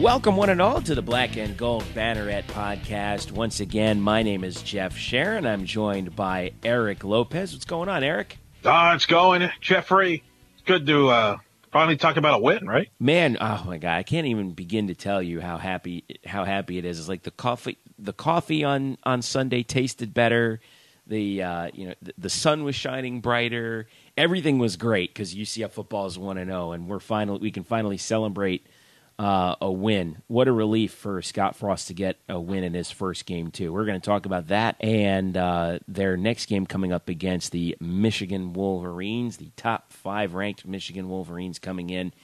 Welcome, one and all, to the Black and Gold Banneret podcast. Once again, my name is Jeff Sharon. I'm joined by Eric Lopez. What's going on, Eric? Oh, it's going, Jeffrey. It's good to uh, finally talk about a win, right? Man, oh my god, I can't even begin to tell you how happy how happy it is. It's like the coffee the coffee on on Sunday tasted better. The uh, you know the, the sun was shining brighter. Everything was great because UCF football is one and zero, oh, and we're finally we can finally celebrate uh, a win. What a relief for Scott Frost to get a win in his first game, too. We're going to talk about that and uh, their next game coming up against the Michigan Wolverines, the top five ranked Michigan Wolverines coming in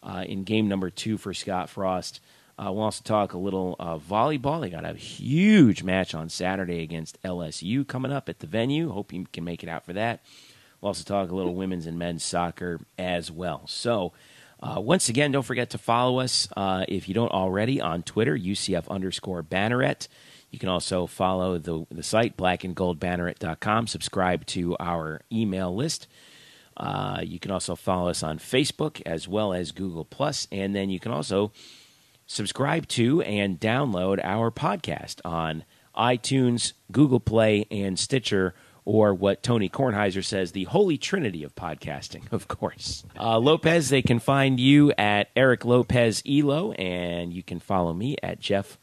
uh, in game number two for Scott Frost. Uh, we'll also talk a little uh, volleyball. They got a huge match on Saturday against LSU coming up at the venue. Hope you can make it out for that. We'll also talk a little women's and men's soccer as well. So, uh, once again, don't forget to follow us uh, if you don't already on Twitter, UCF underscore banneret. You can also follow the, the site, blackandgoldbanneret.com. Subscribe to our email list. Uh, you can also follow us on Facebook as well as Google Plus, and then you can also subscribe to and download our podcast on iTunes, Google Play, and Stitcher or what Tony Kornheiser says, the holy trinity of podcasting, of course. Uh, Lopez, they can find you at Eric Lopez Elo, and you can follow me at Jeff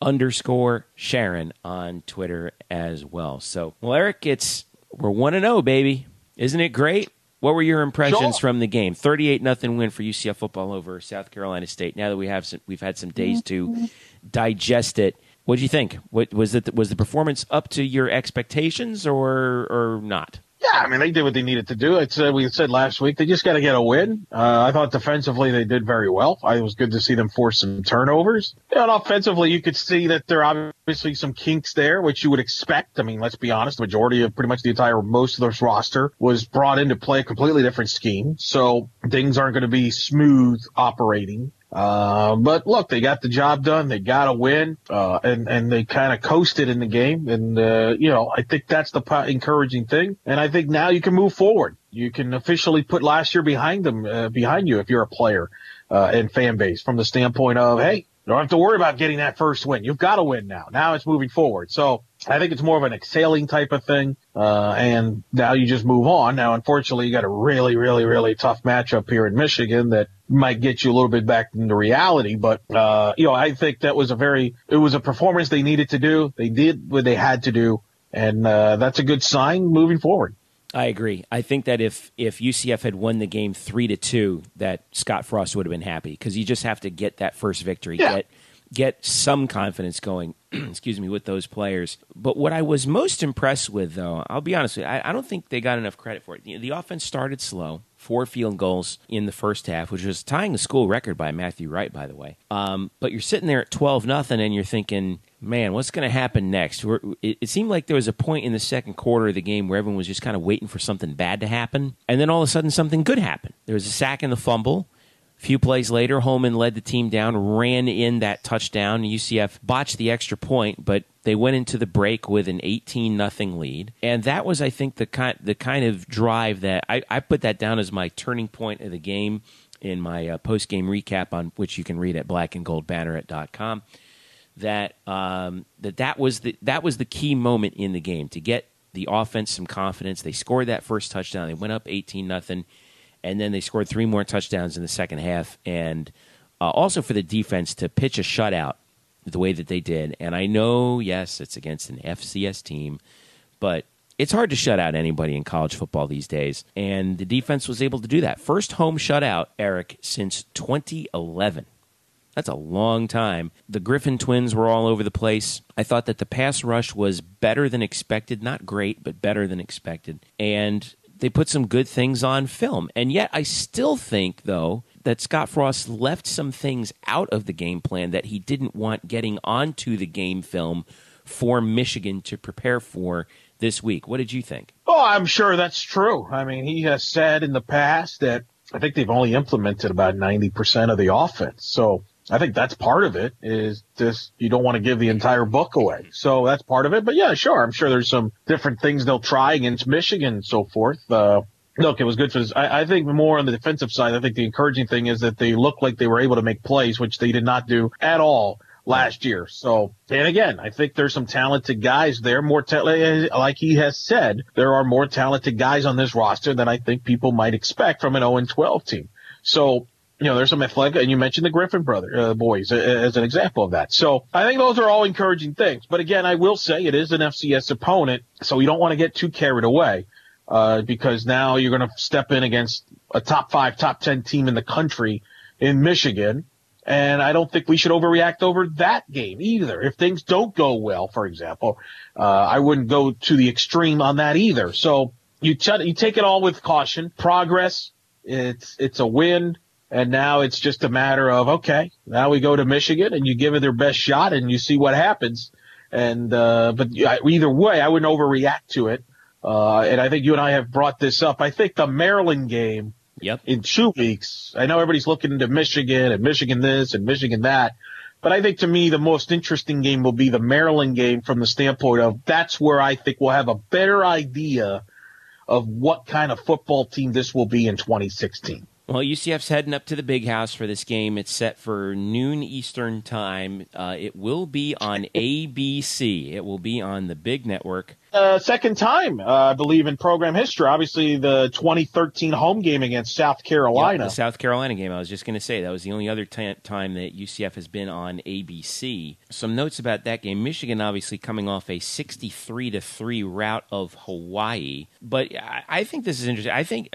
underscore Sharon on Twitter as well. So, well, Eric, it's we're one and oh, zero, baby. Isn't it great? What were your impressions sure. from the game? Thirty-eight nothing win for UCF football over South Carolina State. Now that we have some, we've had some days to digest it. What do you think? What was it? Was the performance up to your expectations or or not? Yeah, I mean they did what they needed to do. It's uh, we said last week they just got to get a win. Uh, I thought defensively they did very well. I, it was good to see them force some turnovers. And offensively, you could see that there are obviously some kinks there, which you would expect. I mean, let's be honest, the majority of pretty much the entire most of this roster was brought in to play a completely different scheme, so things aren't going to be smooth operating. Uh, but look, they got the job done. They got a win, uh, and, and they kind of coasted in the game. And, uh, you know, I think that's the encouraging thing. And I think now you can move forward. You can officially put last year behind them, uh, behind you if you're a player, uh, and fan base from the standpoint of, hey, you don't have to worry about getting that first win. You've got to win now. Now it's moving forward. So I think it's more of an exhaling type of thing. Uh, and now you just move on. Now, unfortunately, you got a really, really, really tough matchup here in Michigan that might get you a little bit back into reality. But, uh, you know, I think that was a very, it was a performance they needed to do. They did what they had to do. And, uh, that's a good sign moving forward. I agree. I think that if if UCF had won the game three to two, that Scott Frost would have been happy because you just have to get that first victory, yeah. get get some confidence going. excuse me, with those players. But what I was most impressed with, though, I'll be honest with you, I, I don't think they got enough credit for it. Know, the offense started slow four field goals in the first half, which was tying the school record by Matthew Wright, by the way. Um, but you're sitting there at twelve nothing, and you're thinking, man, what's going to happen next? It, it, seemed like there was a point in the second quarter of the game where everyone was just kind of waiting for something bad to happen, and then all of a sudden something good happened. There was a sack and the fumble. Few plays later, Holman led the team down, ran in that touchdown. UCF botched the extra point, but they went into the break with an 18 nothing lead. And that was, I think, the kind, the kind of drive that I, I put that down as my turning point of the game in my uh, post game recap, on which you can read at blackandgoldbanneret.com. That um, that that was the that was the key moment in the game to get the offense some confidence. They scored that first touchdown. They went up 18 nothing and then they scored three more touchdowns in the second half, and uh, also for the defense to pitch a shutout the way that they did. And I know, yes, it's against an FCS team, but it's hard to shut out anybody in college football these days. And the defense was able to do that. First home shutout, Eric, since 2011. That's a long time. The Griffin twins were all over the place. I thought that the pass rush was better than expected. Not great, but better than expected. And they put some good things on film. And yet, I still think, though, that Scott Frost left some things out of the game plan that he didn't want getting onto the game film for Michigan to prepare for this week. What did you think? Oh, I'm sure that's true. I mean, he has said in the past that I think they've only implemented about 90% of the offense. So I think that's part of it is just you don't want to give the entire book away. So that's part of it. But yeah, sure. I'm sure there's some different things they'll try against Michigan and so forth. Uh, look, it was good for this. I, I, think more on the defensive side. I think the encouraging thing is that they looked like they were able to make plays, which they did not do at all last year. So, and again, I think there's some talented guys there. More ta- like he has said, there are more talented guys on this roster than I think people might expect from an 0 12 team. So, you know, there's some athletic, and you mentioned the Griffin brother uh, boys as an example of that. So I think those are all encouraging things. But again, I will say it is an FCS opponent, so you don't want to get too carried away uh, because now you're going to step in against a top five, top ten team in the country in Michigan. And I don't think we should overreact over that game either. If things don't go well, for example, uh, I wouldn't go to the extreme on that either. So you, t- you take it all with caution. Progress, it's it's a win, and now it's just a matter of okay, now we go to Michigan and you give it their best shot and you see what happens. And uh, but either way, I wouldn't overreact to it. Uh, and I think you and I have brought this up. I think the Maryland game yep. in two weeks, I know everybody's looking into Michigan and Michigan this and Michigan that. But I think to me, the most interesting game will be the Maryland game from the standpoint of that's where I think we'll have a better idea of what kind of football team this will be in 2016. Well, UCF's heading up to the big house for this game. It's set for noon Eastern time. Uh, it will be on ABC. It will be on the big network. Uh, second time, uh, I believe, in program history. Obviously, the 2013 home game against South Carolina. Yep, the South Carolina game. I was just going to say that was the only other t- time that UCF has been on ABC. Some notes about that game: Michigan, obviously, coming off a 63 to three rout of Hawaii. But I, I think this is interesting. I think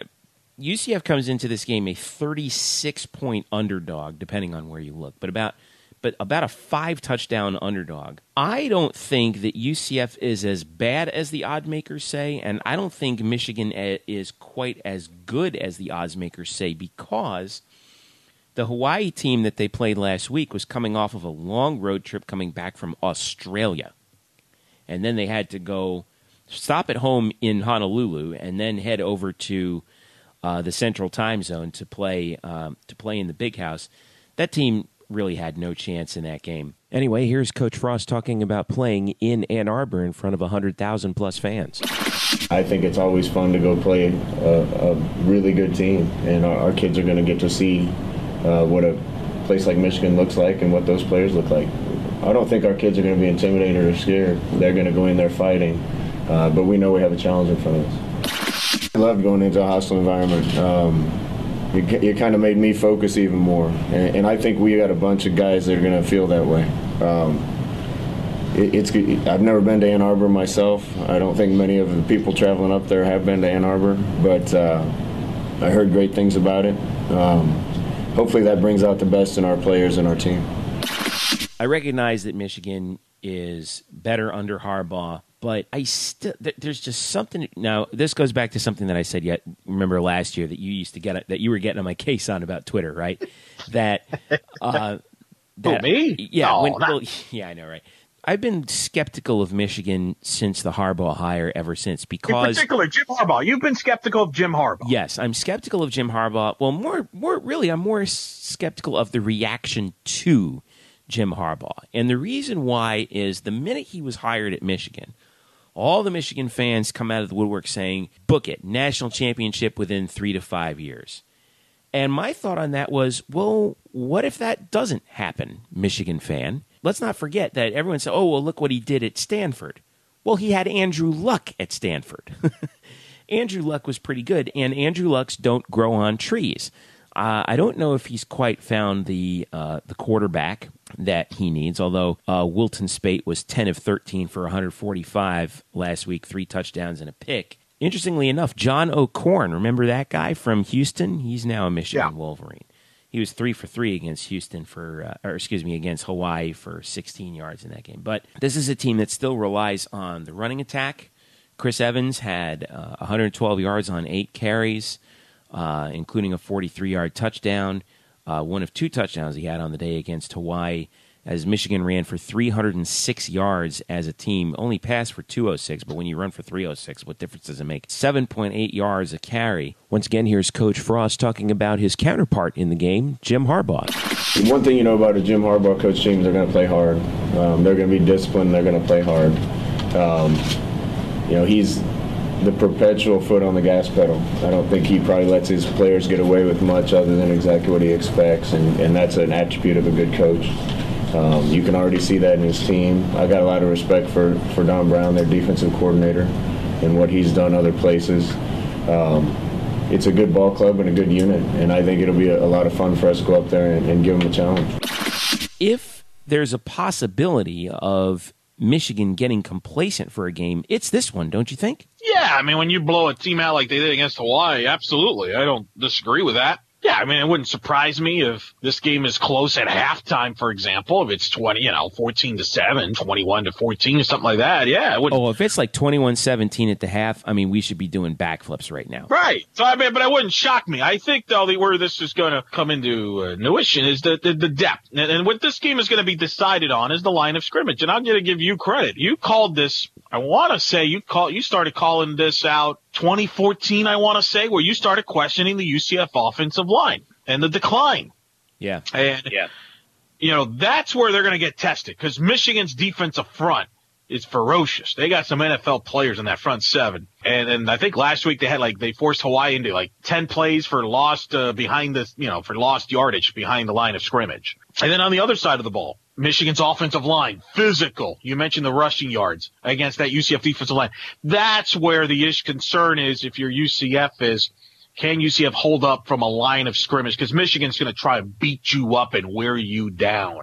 UCF comes into this game a 36 point underdog, depending on where you look, but about but about a five touchdown underdog. I don't think that UCF is as bad as the odd makers say, and I don't think Michigan is quite as good as the odds makers say because the Hawaii team that they played last week was coming off of a long road trip coming back from Australia. And then they had to go stop at home in Honolulu and then head over to uh, the Central Time Zone to play um, to play in the Big House. That team really had no chance in that game. Anyway, here's Coach Frost talking about playing in Ann Arbor in front of 100,000 plus fans. I think it's always fun to go play a, a really good team, and our, our kids are going to get to see uh, what a place like Michigan looks like and what those players look like. I don't think our kids are going to be intimidated or scared. They're going to go in there fighting, uh, but we know we have a challenge in front of us. I loved going into a hostile environment. Um, it, it kind of made me focus even more, and, and, I think we got a bunch of guys that are going to feel that way. Um, it, it's I've never been to Ann Arbor myself. I don't think many of the people traveling up there have been to Ann Arbor, but uh, I heard great things about it. Um, hopefully, that brings out the best in our players and our team. I recognize that Michigan is better under Harbaugh but I still there's just something. Now this goes back to something that I said yet. Remember last year that you used to get that you were getting on my case on about Twitter, right? that uh, that me? Yeah, no, when, well, yeah, I know, right? I've been skeptical of Michigan since the Harbaugh hire ever since because in particular Jim Harbaugh. You've been skeptical of Jim Harbaugh. Yes, I'm skeptical of Jim Harbaugh. Well, more more really, I'm more skeptical of the reaction to Jim Harbaugh. And the reason why is the minute he was hired at Michigan, all the Michigan fans come out of the woodwork saying, book it, national championship within three to five years. And my thought on that was, well, what if that doesn't happen, Michigan fan? Let's not forget that everyone said, oh, well, look what he did at Stanford. Well, he had Andrew Luck at Stanford. Andrew Luck was pretty good, and Andrew Lucks don't grow on trees. Uh, I don't know if he's quite found the uh, the quarterback that he needs. Although uh, Wilton Speight was ten of thirteen for 145 last week, three touchdowns and a pick. Interestingly enough, John O'Korn, remember that guy from Houston? He's now a Michigan yeah. Wolverine. He was three for three against Houston for, uh, or excuse me, against Hawaii for 16 yards in that game. But this is a team that still relies on the running attack. Chris Evans had uh, 112 yards on eight carries uh, including a 43 yard touchdown, uh, one of two touchdowns he had on the day against Hawaii. As Michigan ran for 306 yards as a team, only passed for 206, but when you run for 306, what difference does it make? 7.8 yards a carry. Once again, here's Coach Frost talking about his counterpart in the game, Jim Harbaugh. One thing you know about a Jim Harbaugh coach team, they're going to play hard. Um, they're going to be disciplined. They're going to play hard. Um, you know, he's the perpetual foot on the gas pedal. I don't think he probably lets his players get away with much other than exactly what he expects, and, and that's an attribute of a good coach. Um, you can already see that in his team. I got a lot of respect for, for Don Brown, their defensive coordinator, and what he's done other places. Um, it's a good ball club and a good unit, and I think it'll be a, a lot of fun for us to go up there and, and give them a challenge. If there's a possibility of Michigan getting complacent for a game, it's this one, don't you think? Yeah, I mean, when you blow a team out like they did against Hawaii, absolutely. I don't disagree with that. Yeah, I mean, it wouldn't surprise me if this game is close at halftime, for example, if it's 20, you know, 14 to 7, 21 to 14 or something like that. Yeah. It oh, if it's like 21 17 at the half, I mean, we should be doing backflips right now. Right. So, I mean, but it wouldn't shock me. I think, though, where this is going to come into uh, fruition is the, the, the depth. And, and what this game is going to be decided on is the line of scrimmage. And I'm going to give you credit. You called this, I want to say you call, you started calling this out 2014, I want to say, where you started questioning the UCF offensive line and the decline. Yeah. And, yeah. you know, that's where they're going to get tested because Michigan's defensive front is ferocious. They got some NFL players in that front seven. And, and I think last week they had like, they forced Hawaii into like 10 plays for lost, uh, behind the, you know, for lost yardage behind the line of scrimmage. And then on the other side of the ball, Michigan's offensive line, physical. You mentioned the rushing yards against that UCF defensive line. That's where the ish concern is if your UCF is, can UCF hold up from a line of scrimmage? Because Michigan's going to try and beat you up and wear you down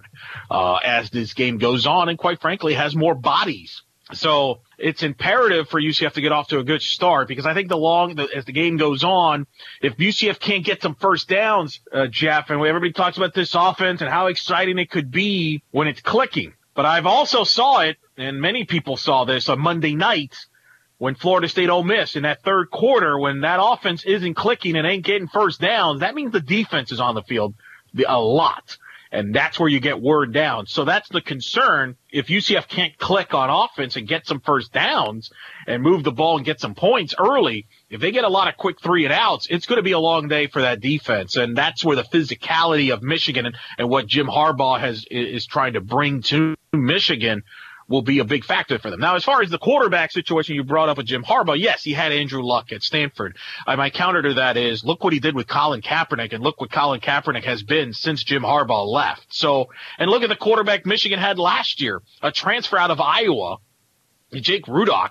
uh, as this game goes on, and quite frankly, has more bodies. So it's imperative for UCF to get off to a good start because I think the long the, as the game goes on, if UCF can't get some first downs, uh, Jeff, and everybody talks about this offense and how exciting it could be when it's clicking. But I've also saw it, and many people saw this on Monday night when Florida State Ole Miss in that third quarter when that offense isn't clicking and ain't getting first downs. That means the defense is on the field a lot. And that's where you get word down. So that's the concern. If UCF can't click on offense and get some first downs and move the ball and get some points early, if they get a lot of quick three and outs, it's going to be a long day for that defense. And that's where the physicality of Michigan and, and what Jim Harbaugh has is trying to bring to Michigan will be a big factor for them. Now, as far as the quarterback situation you brought up with Jim Harbaugh, yes, he had Andrew Luck at Stanford. Uh, my counter to that is look what he did with Colin Kaepernick and look what Colin Kaepernick has been since Jim Harbaugh left. So, and look at the quarterback Michigan had last year, a transfer out of Iowa, Jake Rudock,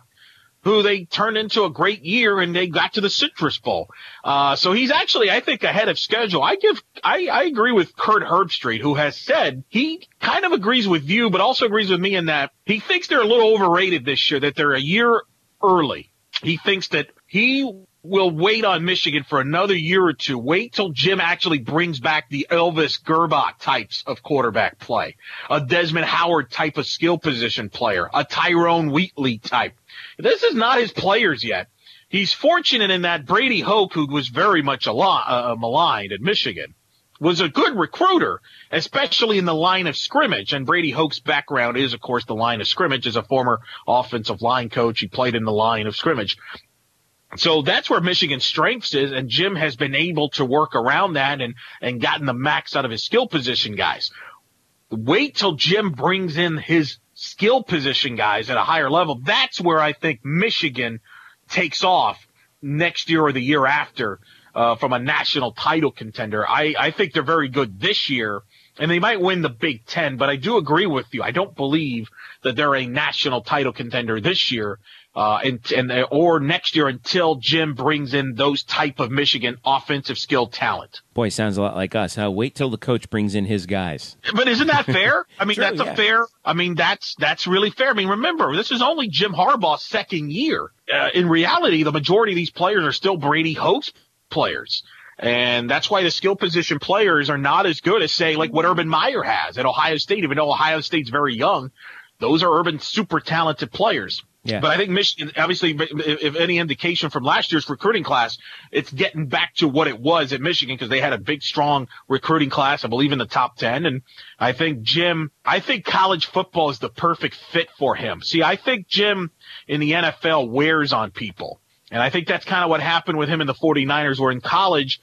who they turned into a great year and they got to the Citrus Bowl. Uh, so he's actually, I think, ahead of schedule. I give, I, I agree with Kirk Herbstreit, who has said he kind of agrees with you, but also agrees with me in that he thinks they're a little overrated this year, that they're a year early. He thinks that he will wait on Michigan for another year or two. Wait till Jim actually brings back the Elvis Grbac types of quarterback play, a Desmond Howard type of skill position player, a Tyrone Wheatley type. This is not his players yet. He's fortunate in that Brady Hoke, who was very much al- uh, maligned at Michigan, was a good recruiter, especially in the line of scrimmage. And Brady Hoke's background is, of course, the line of scrimmage. As a former offensive line coach, he played in the line of scrimmage. So that's where Michigan's strengths is, and Jim has been able to work around that and, and gotten the max out of his skill position guys. Wait till Jim brings in his skill position guys at a higher level. That's where I think Michigan takes off next year or the year after uh, from a national title contender. I, I think they're very good this year, and they might win the Big Ten. But I do agree with you. I don't believe that they're a national title contender this year uh, and, and or next year until Jim brings in those type of Michigan offensive skill talent. Boy, sounds a lot like us. Huh? Wait till the coach brings in his guys. But isn't that fair? I mean, True, that's yeah. a fair. I mean, that's that's really fair. I mean, remember, this is only Jim Harbaugh's second year. Uh, in reality, the majority of these players are still Brady Hoke's players. And that's why the skill position players are not as good as say like what Urban Meyer has at Ohio State, even though Ohio State's very young. Those are Urban super talented players. Yeah. But I think Michigan, obviously, if any indication from last year's recruiting class, it's getting back to what it was at Michigan because they had a big, strong recruiting class, I believe in the top 10. And I think Jim, I think college football is the perfect fit for him. See, I think Jim in the NFL wears on people. And I think that's kind of what happened with him in the 49ers where in college,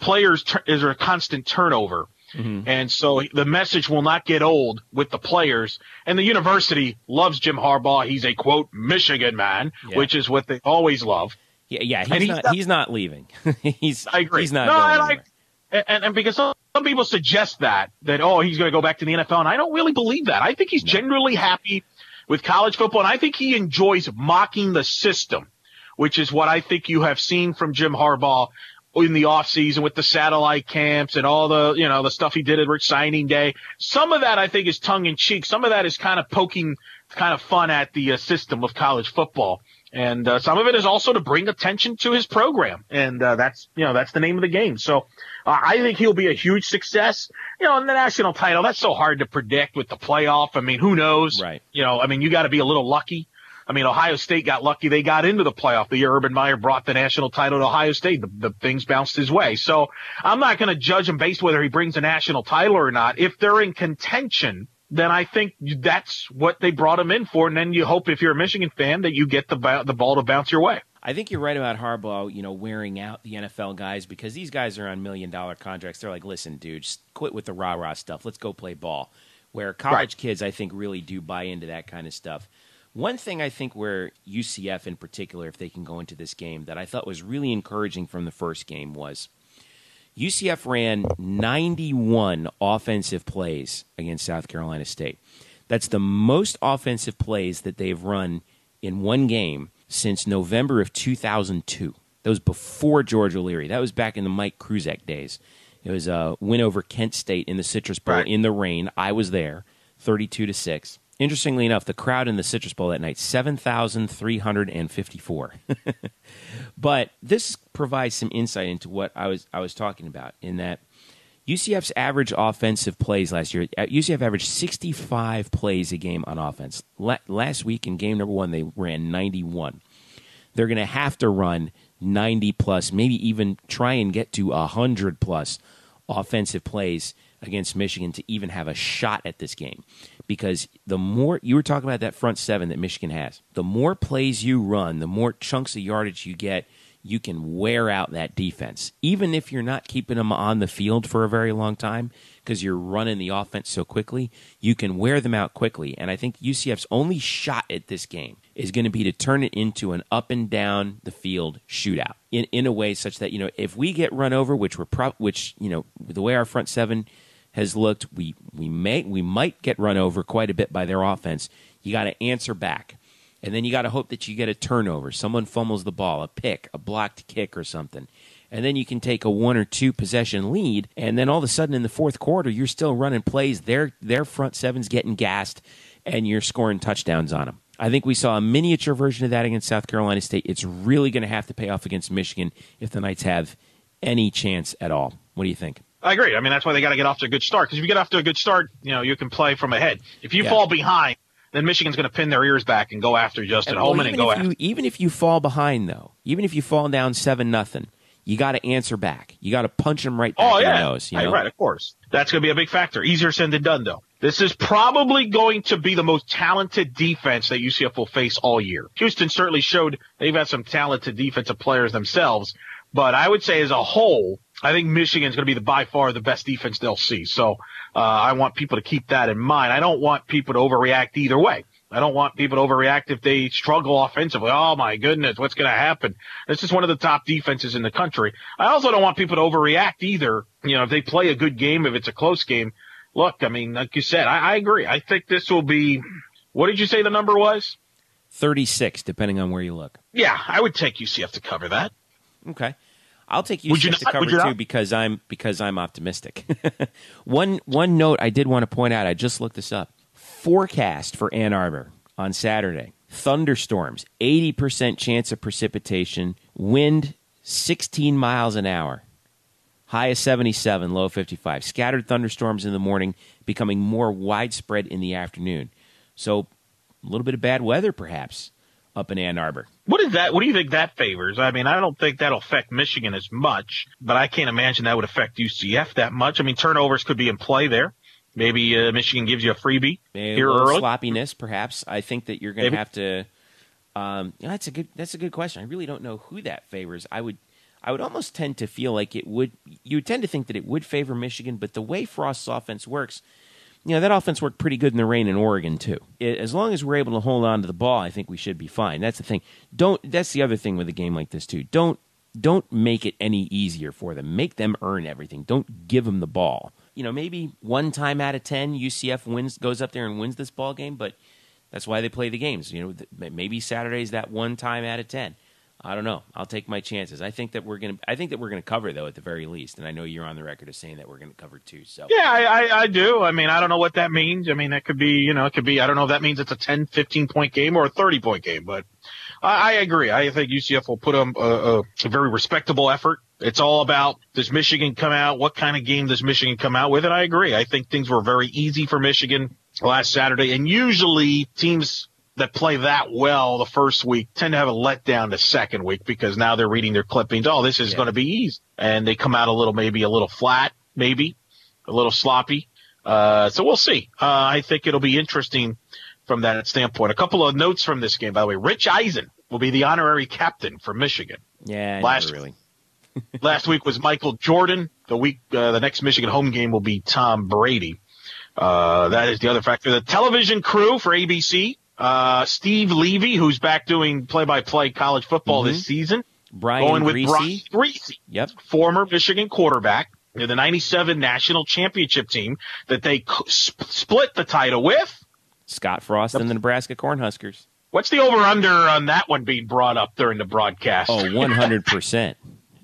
players, is a constant turnover. Mm-hmm. And so the message will not get old with the players. And the university loves Jim Harbaugh. He's a quote Michigan man, yeah. which is what they always love. Yeah, yeah, he's, he's not, not, he's not leaving. he's I agree. He's not no, going like, and, and because some, some people suggest that that oh he's going to go back to the NFL, and I don't really believe that. I think he's no. genuinely happy with college football, and I think he enjoys mocking the system, which is what I think you have seen from Jim Harbaugh in the off season with the satellite camps and all the you know the stuff he did at signing day. Some of that I think is tongue in cheek. Some of that is kind of poking kind of fun at the uh, system of college football. And uh, some of it is also to bring attention to his program, and uh, that's you know that's the name of the game. So uh, I think he'll be a huge success. You know, in the national title, that's so hard to predict with the playoff. I mean, who knows? Right. You know, I mean, you got to be a little lucky. I mean, Ohio State got lucky; they got into the playoff the year Urban Meyer brought the national title to Ohio State. The, the things bounced his way. So I'm not going to judge him based whether he brings a national title or not. If they're in contention then I think that's what they brought him in for. And then you hope, if you're a Michigan fan, that you get the the ball to bounce your way. I think you're right about Harbaugh, you know, wearing out the NFL guys because these guys are on million dollar contracts. They're like, listen, dude, just quit with the rah rah stuff. Let's go play ball. Where college right. kids, I think, really do buy into that kind of stuff. One thing I think where UCF in particular, if they can go into this game, that I thought was really encouraging from the first game was UCF ran 91 offensive plays against South Carolina State. That's the most offensive plays that they've run in one game since November of 2002. That was before George O'Leary. That was back in the Mike Kruczek days. It was a win over Kent State in the Citrus Bowl right. in the rain. I was there, 32 to 6. Interestingly enough, the crowd in the Citrus Bowl that night, 7,354. but this provides some insight into what I was, I was talking about in that UCF's average offensive plays last year, uh, UCF averaged 65 plays a game on offense. last week in game number one, they ran 91. They're going to have to run 90 plus, maybe even try and get to 100 plus offensive plays against Michigan to even have a shot at this game because the more you were talking about that front seven that Michigan has, the more plays you run, the more chunks of yardage you get, you can wear out that defense. Even if you're not keeping them on the field for a very long time because you're running the offense so quickly, you can wear them out quickly. And I think UCF's only shot at this game is going to be to turn it into an up and down the field shootout in, in a way such that, you know, if we get run over, which we're pro- which, you know, the way our front seven – has looked we we may we might get run over quite a bit by their offense. You got to answer back. And then you got to hope that you get a turnover. Someone fumbles the ball, a pick, a blocked kick or something. And then you can take a one or two possession lead and then all of a sudden in the fourth quarter you're still running plays. Their their front seven's getting gassed and you're scoring touchdowns on them. I think we saw a miniature version of that against South Carolina State. It's really going to have to pay off against Michigan if the Knights have any chance at all. What do you think? I agree. I mean, that's why they got to get off to a good start. Because if you get off to a good start, you know, you can play from ahead. If you yeah. fall behind, then Michigan's going to pin their ears back and go after Justin and, Holman and go after. You, even if you fall behind, though, even if you fall down seven nothing, you got to answer back. You got to punch them right back oh, yeah. in the nose. You know? Right, of course. That's going to be a big factor. Easier said than done, though. This is probably going to be the most talented defense that UCF will face all year. Houston certainly showed they've had some talented defensive players themselves, but I would say as a whole, I think Michigan's going to be the by far the best defense they'll see. So uh, I want people to keep that in mind. I don't want people to overreact either way. I don't want people to overreact if they struggle offensively. Oh my goodness, what's going to happen? This is one of the top defenses in the country. I also don't want people to overreact either. You know, if they play a good game, if it's a close game. Look, I mean, like you said, I, I agree. I think this will be. What did you say the number was? Thirty-six, depending on where you look. Yeah, I would take UCF to cover that. Okay. I'll take UCF you to cover two because I'm because I'm optimistic. one one note I did want to point out. I just looked this up. Forecast for Ann Arbor on Saturday: thunderstorms, eighty percent chance of precipitation, wind sixteen miles an hour, high of seventy seven, low of fifty five. Scattered thunderstorms in the morning, becoming more widespread in the afternoon. So a little bit of bad weather, perhaps up in Ann Arbor. What is that? What do you think that favors? I mean, I don't think that'll affect Michigan as much, but I can't imagine that would affect UCF that much. I mean, turnovers could be in play there. Maybe uh, Michigan gives you a freebie Maybe here a early. Sloppiness, perhaps. I think that you're going to have to. Um, that's a good. That's a good question. I really don't know who that favors. I would. I would almost tend to feel like it would. You would tend to think that it would favor Michigan, but the way Frost's offense works, you know, that offense worked pretty good in the rain in Oregon too. It, as long as we're able to hold on to the ball, I think we should be fine. That's the thing. Don't. That's the other thing with a game like this too. Don't don't make it any easier for them. Make them earn everything. Don't give them the ball. You know, maybe one time out of ten, UCF wins, goes up there and wins this ball game, but that's why they play the games. You know, maybe Saturday's that one time out of ten. I don't know. I'll take my chances. I think that we're gonna. I think that we're gonna cover though at the very least. And I know you're on the record of saying that we're gonna cover too. So yeah, I, I, I do. I mean, I don't know what that means. I mean, that could be. You know, it could be. I don't know if that means it's a 10, 15 point game or a 30 point game. But I, I agree. I think UCF will put a, a, a very respectable effort. It's all about does Michigan come out? What kind of game does Michigan come out with? And I agree. I think things were very easy for Michigan last Saturday. And usually teams that play that well the first week tend to have a letdown the second week because now they're reading their clippings. Oh, this is yeah. going to be easy. And they come out a little, maybe a little flat, maybe a little sloppy. Uh, so we'll see. Uh, I think it'll be interesting from that standpoint. A couple of notes from this game, by the way. Rich Eisen will be the honorary captain for Michigan. Yeah, last really. last week was Michael Jordan. The week, uh, the next Michigan home game will be Tom Brady. Uh, that is the other factor. The television crew for ABC uh, Steve Levy, who's back doing play-by-play college football mm-hmm. this season. Brian going with Griese. Brian Griese. Yep. Former Michigan quarterback. The 97 national championship team that they split the title with. Scott Frost the, and the Nebraska Cornhuskers. What's the over-under on that one being brought up during the broadcast? Oh, 100%.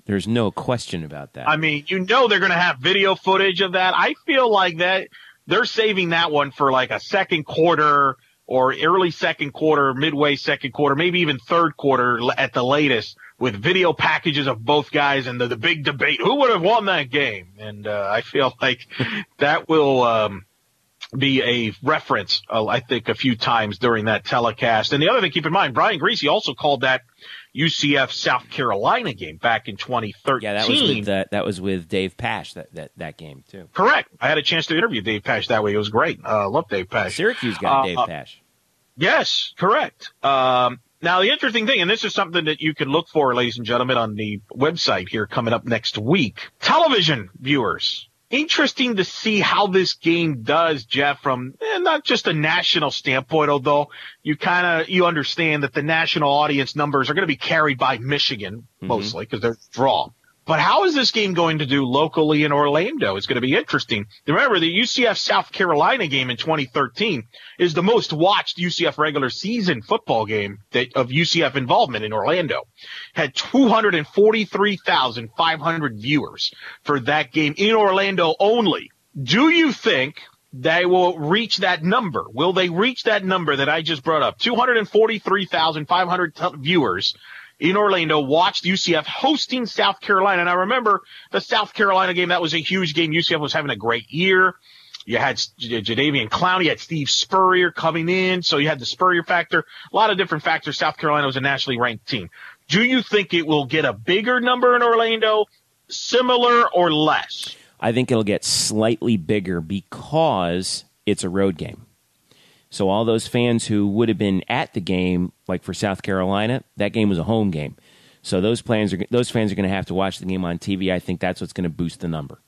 There's no question about that. I mean, you know they're going to have video footage of that. I feel like that they're saving that one for like a second quarter or early second quarter, midway second quarter, maybe even third quarter at the latest with video packages of both guys and the, the big debate. Who would have won that game? And, uh, I feel like that will, um, be a reference, uh, I think, a few times during that telecast. And the other thing, keep in mind, Brian Griese also called that UCF South Carolina game back in 2013. Yeah, that was with uh, that was with Dave Pasch that, that that game too. Correct. I had a chance to interview Dave Pasch that way. It was great. Uh, love Dave Pasch. Syracuse got uh, Dave Pasch. Yes, correct. Um, now the interesting thing, and this is something that you can look for, ladies and gentlemen, on the website here coming up next week. Television viewers interesting to see how this game does, Jeff, from eh, not just a national standpoint, although you kind of, you understand that the national audience numbers are going to be carried by Michigan mm-hmm. mostly because they're draw. But how is this game going to do locally in Orlando? It's going to be interesting. Remember, the UCF South Carolina game in 2013 is the most watched UCF regular season football game that, of UCF involvement in Orlando. Had 243,500 viewers for that game in Orlando only. Do you think they will reach that number? Will they reach that number that I just brought up? 243,500 viewers in Orlando watched UCF hosting South Carolina. And I remember the South Carolina game. That was a huge game. UCF was having a great year. You had Jadeveon Clowney, you had Steve Spurrier coming in. So you had the Spurrier factor, a lot of different factors. South Carolina was a nationally ranked team. Do you think it will get a bigger number in Orlando, similar or less? I think it'll get slightly bigger because it's a road game. So all those fans who would have been at the game, like for South Carolina, that game was a home game. So those plans are those fans are going to have to watch the game on TV. I think that's what's going to boost the number.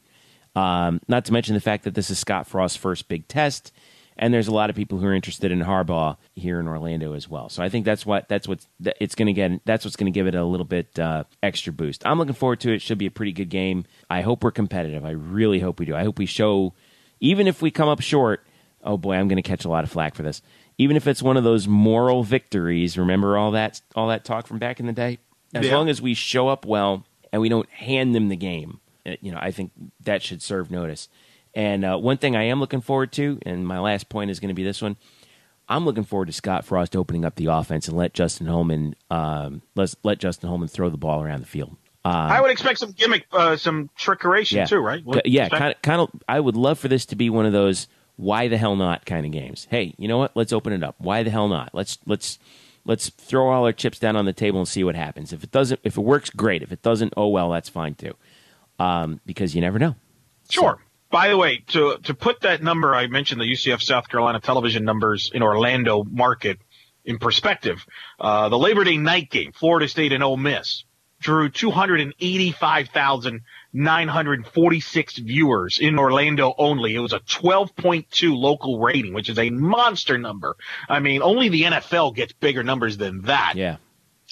Um, not to mention the fact that this is Scott Frost's first big test, and there's a lot of people who are interested in Harbaugh here in Orlando as well. So I think that's what that's what it's going to get. That's what's going to give it a little bit uh, extra boost. I'm looking forward to it. Should be a pretty good game. I hope we're competitive. I really hope we do. I hope we show, even if we come up short, oh boy, I'm going to catch a lot of flack for this. Even if it's one of those moral victories, remember all that all that talk from back in the day. As yeah. long as we show up well and we don't hand them the game, eh, you know, I think that should serve notice. And uh, one thing I am looking forward to, and my last point is going to be this one. I'm looking forward to Scott Frost opening up the offense and let Justin Holman um, let let Justin Holman throw the ball around the field. Um, I would expect some gimmick, uh, some trickery yeah. too, right? What yeah, kind of, kind of. I would love for this to be one of those why the hell not kind of games. Hey, you know what? Let's open it up. Why the hell not? Let's let's let's throw all our chips down on the table and see what happens. If it doesn't, if it works, great. If it doesn't, oh well, that's fine too. Um, because you never know. Sure. So, By the way, to to put that number I mentioned the UCF South Carolina television numbers in Orlando market in perspective, uh, the Labor Day night game, Florida State and Ole Miss, drew 285,946 viewers in Orlando only. It was a 12.2 local rating, which is a monster number. I mean, only the NFL gets bigger numbers than that. Yeah.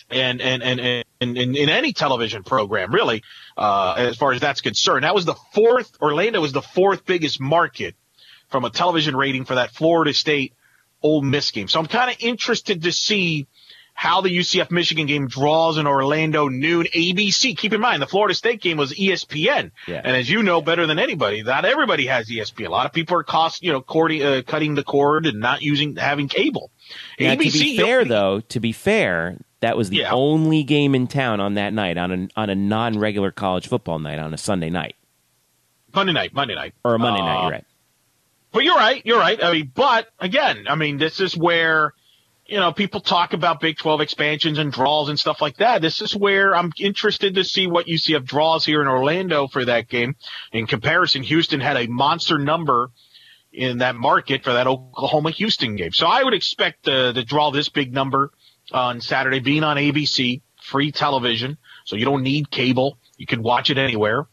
And, and, and, and, in, in any television program, really, uh, as far as that's concerned. That was the fourth, Orlando was the fourth biggest market from a television rating for that Florida State Ole Miss game. So I'm kind of interested to see how the UCF Michigan game draws in Orlando noon ABC. Keep in mind, the Florida State game was ESPN. Yeah. And as you know better than anybody, not everybody has ESPN. A lot of people are cost, you know, cording, uh, cutting the cord and not using, having cable. Now, ABC, to be fair, though, to be fair, that was the Yeah. only game in town on that night, on a on a non regular college football night, on a Sunday night Monday night, Monday night. or a Monday night. Uh, You're right. But you're right. You're right. I mean, but again, I mean, this is where, you know, people talk about Big 12 expansions and draws and stuff like that. This is where I'm interested to see what UCF draws here in Orlando for that game. In comparison, Houston had a monster number in that market for that Oklahoma Houston game. So I would expect the, the draw this big number on Saturday being on ABC, free television. So you don't need cable. You can watch it anywhere.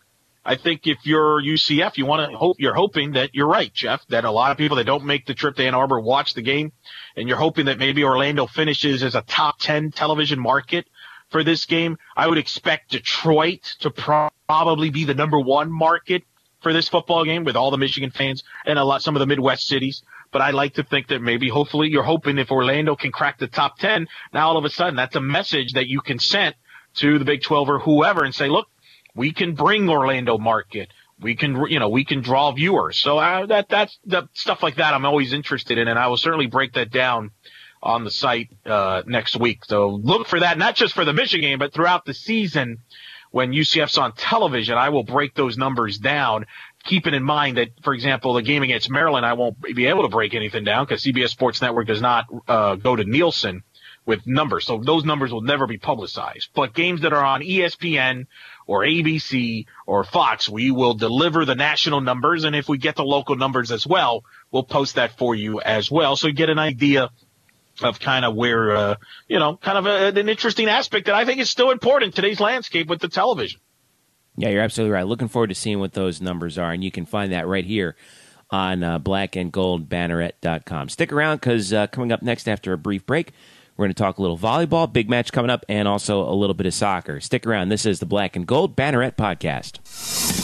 I think if you're UCF, you want to hope you're hoping that you're right, Jeff, that a lot of people that don't make the trip to Ann Arbor watch the game and you're hoping that maybe Orlando finishes as a top 10 television market for this game. I would expect Detroit to pro- probably be the number one market for this football game with all the Michigan fans and a lot, some of the Midwest cities. But I like to think that maybe hopefully you're hoping if Orlando can crack the top 10, now all of a sudden that's a message that you can send to the Big 12 or whoever and say, look, we can bring Orlando market. We can, you know, we can draw viewers. So uh, that that's the stuff like that. I'm always interested in, and I will certainly break that down on the site uh, next week. So look for that, not just for the Michigan game, but throughout the season when UCF's on television. I will break those numbers down. Keeping in mind that, for example, the game against Maryland, I won't be able to break anything down because CBS Sports Network does not uh, go to Nielsen with numbers. So those numbers will never be publicized. But games that are on ESPN or ABC or Fox, we will deliver the national numbers. And if we get the local numbers as well, we'll post that for you as well. So you get an idea of kind of where, uh, you know, kind of a, an interesting aspect that I think is still important today's landscape with the television. Yeah, you're absolutely right. Looking forward to seeing what those numbers are, and you can find that right here on uh, blackandgoldbanneret.com. Stick around because uh, coming up next after a brief break, we're going to talk a little volleyball, big match coming up, and also a little bit of soccer. Stick around. This is the Black and Gold Banneret Podcast.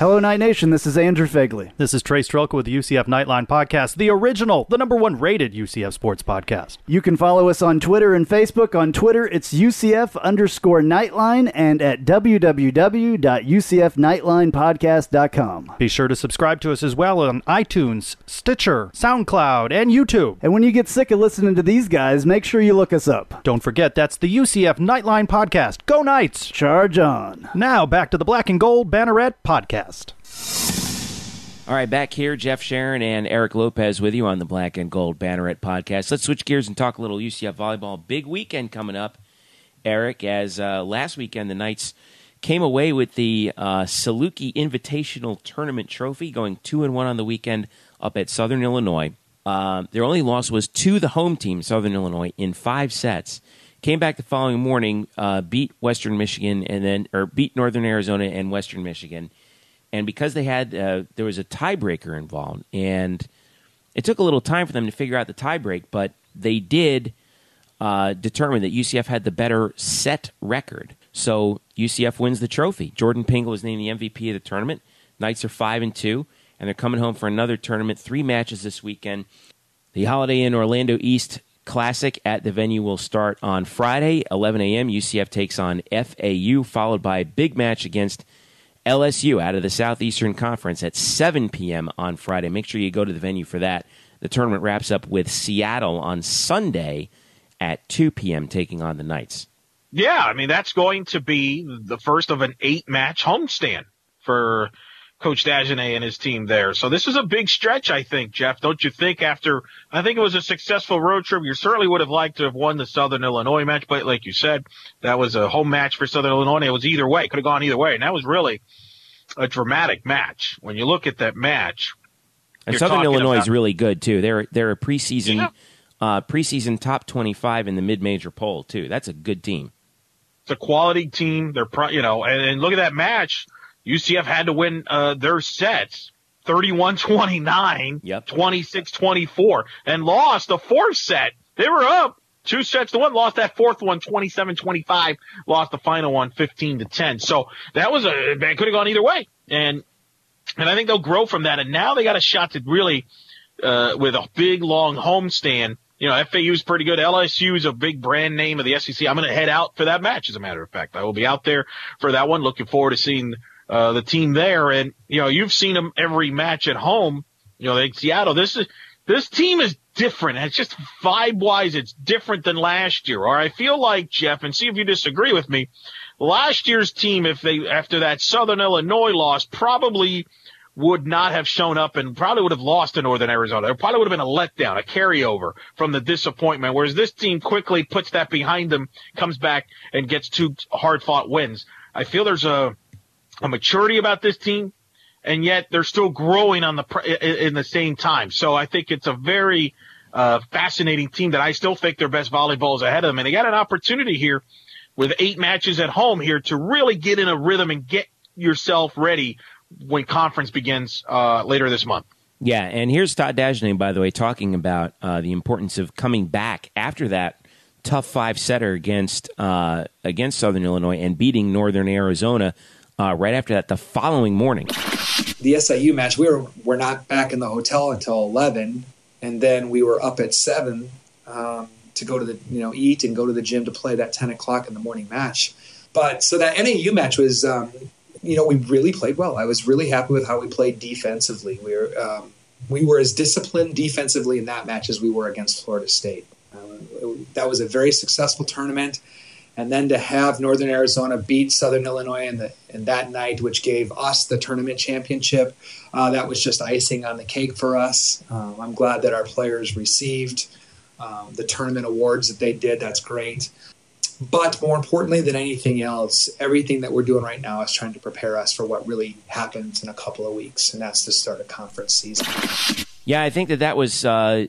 Hello, Knight Nation. This is Andrew Fegley. This is Trey Strelka with the UCF Nightline Podcast, the original, the number one rated UCF sports podcast. You can follow us on Twitter and Facebook. On Twitter, it's UCF underscore Nightline and at www.ucfnightlinepodcast.com. Be sure to subscribe to us as well on iTunes, Stitcher, SoundCloud, and YouTube. And when you get sick of listening to these guys, make sure you look us up. Don't forget, that's the UCF Nightline Podcast. Go Knights! Charge on. Now back to the Black and Gold Banneret Podcast. All right, back here, Jeff Sharon and Eric Lopez with you on the Black and Gold Banneret podcast. Let's switch gears and talk a little UCF volleyball. Big weekend coming up, Eric, as uh, last weekend the Knights came away with the uh, Saluki Invitational Tournament trophy, going 2 and 1 on the weekend up at Southern Illinois. Uh, their only loss was to the home team, Southern Illinois, in five sets. Came back the following morning, uh, beat Western Michigan, and then or beat Northern Arizona and Western Michigan and because they had uh, there was a tiebreaker involved, and it took a little time for them to figure out the tiebreak, but they did uh, determine that UCF had the better set record. So UCF wins the trophy. Jordan Pingel was named the MVP of the tournament. Knights are five and two, and they're coming home for another tournament. Three matches this weekend. The Holiday Inn Orlando East Classic at the venue will start on Friday, 11 a.m. UCF takes on FAU, followed by a big match against LSU out of the Southeastern Conference at 7 p.m. on Friday. Make sure you go to the venue for that. The tournament wraps up with Seattle on Sunday at 2 p.m., taking on the Knights. Yeah, I mean that's going to be the first of an eight-match homestand for Coach Dagenais and his team there. So this is a big stretch, I think, Jeff. Don't you think? After I think it was a successful road trip, you certainly would have liked to have won the Southern Illinois match, but like you said, that was a home match for Southern Illinois. It was either way, could have gone either way, and that was really a dramatic match. When you look at that match, And Southern Illinois is really good too. They're they're a preseason Yeah. uh, preseason top 25 in the mid-major poll too. That's a good team. It's a quality team. They're, pro, you know, and, and look at that match. UCF had to win uh, their sets 31 29, 26 24, and lost the fourth set. They were up two sets to one, lost that fourth one 27 25, lost the final one 15 to 10. So that was a, it could have gone either way. And, and I think they'll grow from that. And now they got a shot to really, uh, with a big long homestand. You know, FAU is pretty good. LSU is a big brand name of the SEC. I'm going to head out for that match. As a matter of fact, I will be out there for that one. Looking forward to seeing uh, the team there. And you know, you've seen them every match at home. You know, like Seattle. This is this team is different. It's just vibe wise, it's different than last year. Or I feel like Jeff, and see if you disagree with me. Last year's team, if they after that Southern Illinois loss, probably would not have shown up and probably would have lost to Northern Arizona. It probably would have been a letdown, a carryover from the disappointment. Whereas this team quickly puts that behind them, comes back and gets two hard fought wins. I feel there's a, a maturity about this team and yet they're still growing on the, in the same time. So I think it's a very, uh, fascinating team that I still think their best volleyball is ahead of them. And they got an opportunity here with eight matches at home here to really get in a rhythm and get yourself ready when conference begins uh, later this month. Yeah, and here's Todd Dagenais, by the way, talking about uh, the importance of coming back after that tough five setter against uh, against Southern Illinois and beating Northern Arizona uh, right after that the following morning. the SIU match, we were were not back in the hotel until eleven, and then we were up at seven um, to go to the you know eat and go to the gym to play that ten o'clock in the morning match. But so that NAU match was, um, you know, we really played well. I was really happy with how we played defensively. We were um, we were as disciplined defensively in that match as we were against Florida State. Um, it- that was a very successful tournament and then to have Northern Arizona beat Southern Illinois in the in that night, which gave us the tournament championship, uh, that was just icing on the cake for us. Um, I'm glad that our players received um, the tournament awards that they did. That's great. But more importantly than anything else, everything that we're doing right now is trying to prepare us for what really happens in a couple of weeks, and that's the start of conference season. Yeah, I think that that was uh,